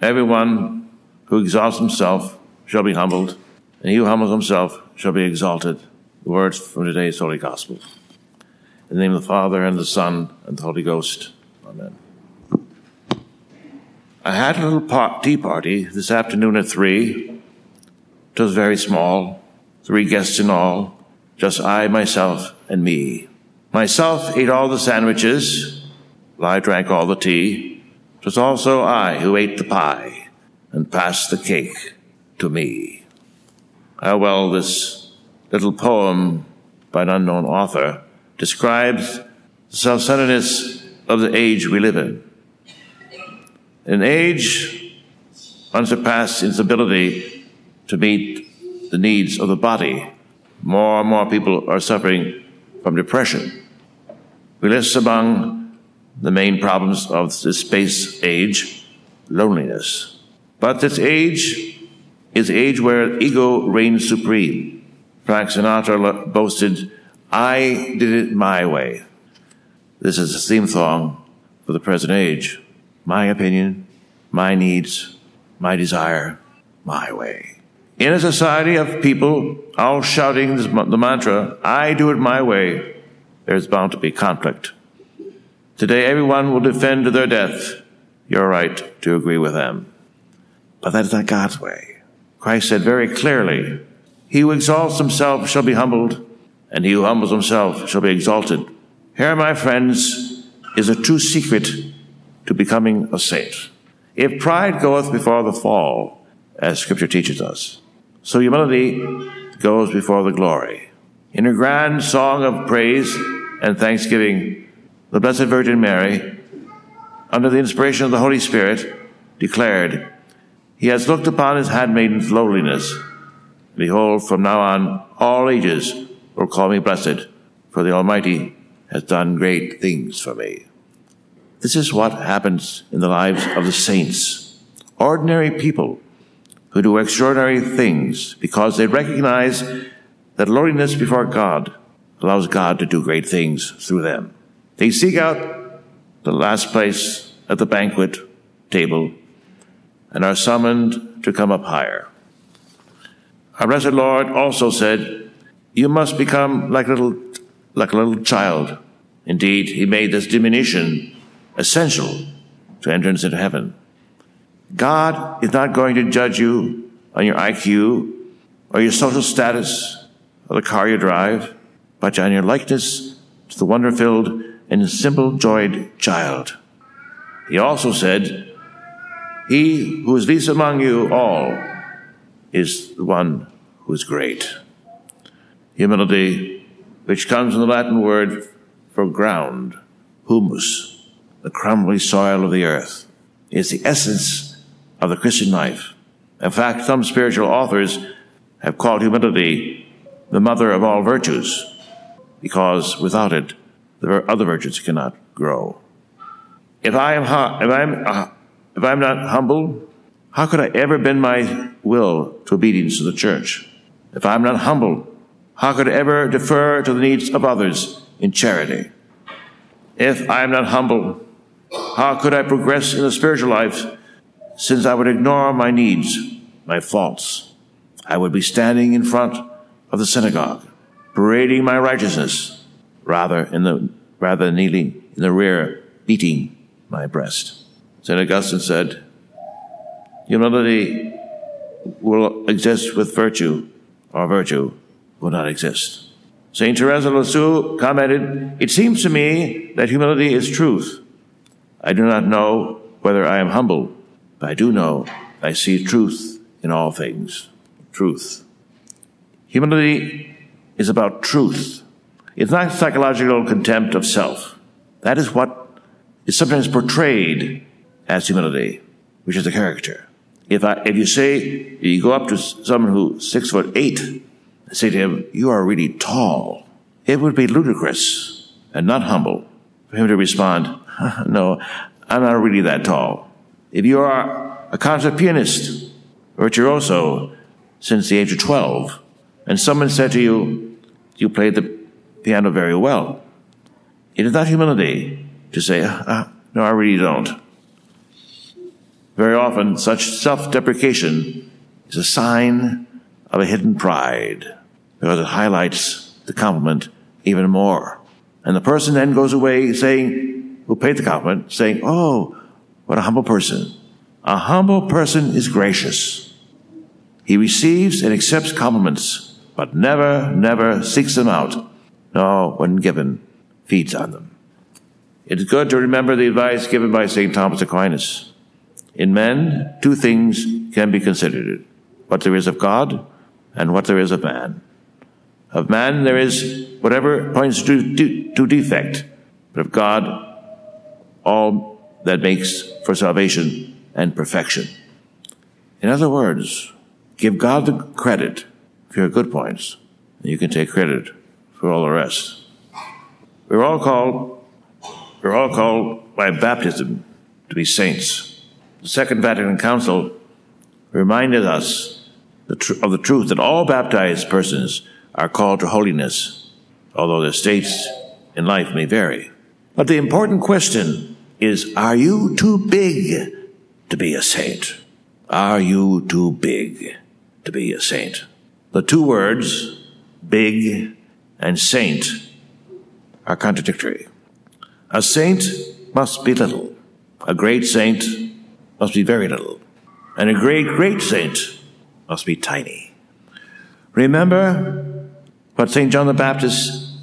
Everyone who exalts himself shall be humbled, and he who humbles himself shall be exalted. The words from today's Holy Gospel. In the name of the Father, and the Son, and the Holy Ghost. Amen. I had a little tea party this afternoon at three. It was very small, three guests in all, just I, myself, and me. Myself ate all the sandwiches, I drank all the tea. It was also I who ate the pie and passed the cake to me. How well this little poem by an unknown author describes the self-centeredness of the age we live in. An age unsurpassed in its ability to meet the needs of the body. More and more people are suffering from depression. We list among the main problems of the space age loneliness. But this age is age where ego reigns supreme. Frank Sinatra boasted, I did it my way. This is a theme song for the present age. My opinion, my needs, my desire, my way. In a society of people all shouting the mantra, I do it my way, there's bound to be conflict. Today, everyone will defend to their death your right to agree with them. But that is not God's way. Christ said very clearly, He who exalts himself shall be humbled, and he who humbles himself shall be exalted. Here, my friends, is a true secret to becoming a saint. If pride goeth before the fall, as Scripture teaches us, so humility goes before the glory. In her grand song of praise and thanksgiving, the Blessed Virgin Mary, under the inspiration of the Holy Spirit, declared, He has looked upon his handmaiden's lowliness. Behold, from now on, all ages will call me blessed, for the Almighty has done great things for me. This is what happens in the lives of the saints, ordinary people who do extraordinary things because they recognize that lowliness before God allows God to do great things through them. They seek out the last place at the banquet table and are summoned to come up higher. Our blessed Lord also said, you must become like a little, like a little child. Indeed, he made this diminution essential to entrance into heaven. God is not going to judge you on your IQ or your social status or the car you drive, but on your likeness to the wonder filled and a simple joyed child. He also said, He who is least among you all is the one who is great. Humility, which comes from the Latin word for ground, humus, the crumbly soil of the earth, is the essence of the Christian life. In fact, some spiritual authors have called humility the mother of all virtues, because without it, the other virtues cannot grow. If I am, if I'm, uh, if I'm not humble, how could I ever bend my will to obedience to the church? If I'm not humble, how could I ever defer to the needs of others in charity? If I am not humble, how could I progress in the spiritual life since I would ignore my needs, my faults? I would be standing in front of the synagogue, parading my righteousness, rather in the rather kneeling in the rear, beating my breast. St. Augustine said, Humility will exist with virtue, or virtue will not exist. St. Therese of Lisieux commented, It seems to me that humility is truth. I do not know whether I am humble, but I do know I see truth in all things. Truth. Humility is about truth. It's not psychological contempt of self. That is what is sometimes portrayed as humility, which is a character. If I, if you say, you go up to someone who's six foot eight, and say to him, you are really tall, it would be ludicrous and not humble for him to respond, no, I'm not really that tall. If you are a concert pianist, virtuoso, since the age of 12, and someone said to you, you played the piano very well, it is not humility to say, uh, no, I really don't. Very often, such self deprecation is a sign of a hidden pride because it highlights the compliment even more. And the person then goes away saying, who paid the compliment, saying, Oh, what a humble person. A humble person is gracious. He receives and accepts compliments, but never, never seeks them out, nor, when given, feeds on them. It is good to remember the advice given by St. Thomas Aquinas. In men, two things can be considered what there is of God and what there is of man. Of man, there is whatever points to, to, to defect, but of God, all that makes for salvation and perfection. In other words, give God the credit for your good points, and you can take credit for all the rest. We're all called we're all called by baptism to be saints. The Second Vatican Council reminded us the tr- of the truth that all baptized persons are called to holiness, although their states in life may vary. But the important question is are you too big to be a saint? Are you too big to be a saint? The two words, big and saint, are contradictory. A saint must be little. A great saint must be very little. And a great, great saint must be tiny. Remember what St. John the Baptist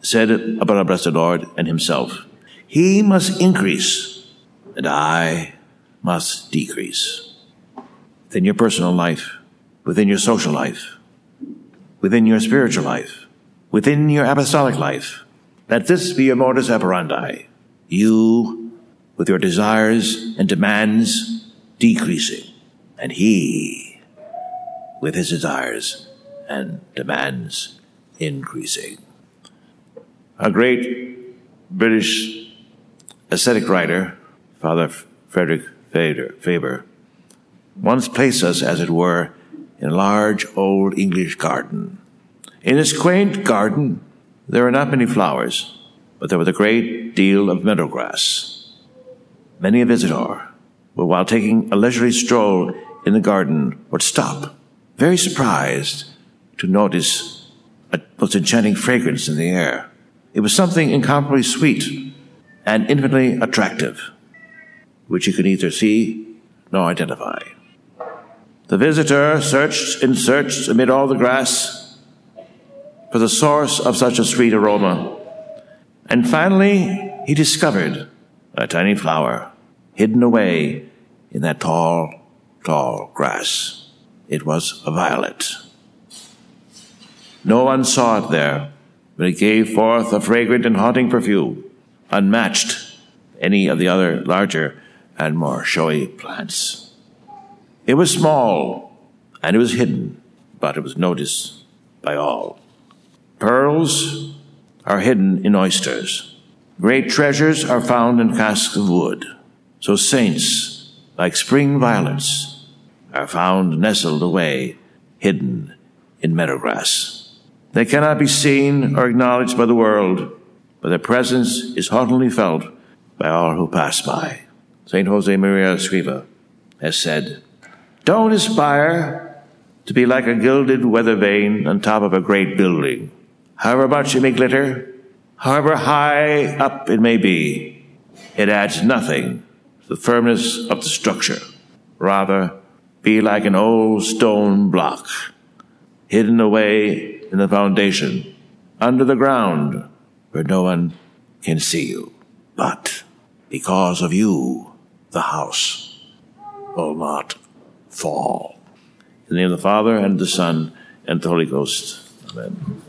said about our blessed Lord and himself. He must increase, and I must decrease. Within your personal life, within your social life, within your spiritual life, within your apostolic life, let this be your modus operandi. You, with your desires and demands decreasing, and he, with his desires and demands increasing. A great British ascetic writer, Father Frederick Faber, once placed us, as it were, in a large old English garden. In this quaint garden, there were not many flowers, but there was a great deal of meadow grass. Many a visitor, while taking a leisurely stroll in the garden, would stop, very surprised to notice a most enchanting fragrance in the air. It was something incomparably sweet and infinitely attractive, which he could neither see nor identify. The visitor searched and searched amid all the grass for the source of such a sweet aroma. And finally, he discovered a tiny flower hidden away in that tall, tall grass. It was a violet. No one saw it there, but it gave forth a fragrant and haunting perfume, unmatched any of the other larger and more showy plants. It was small and it was hidden, but it was noticed by all. Pearls are hidden in oysters. Great treasures are found in casks of wood. So saints, like spring violets, are found nestled away, hidden in meadowgrass. They cannot be seen or acknowledged by the world, but their presence is hauntingly felt by all who pass by. St. Jose Maria Escriva has said, Don't aspire to be like a gilded weather vane on top of a great building however much it may glitter, however high up it may be, it adds nothing to the firmness of the structure. Rather, be like an old stone block, hidden away in the foundation, under the ground, where no one can see you. But because of you, the house will not fall. In the name of the Father, and the Son, and the Holy Ghost. Amen.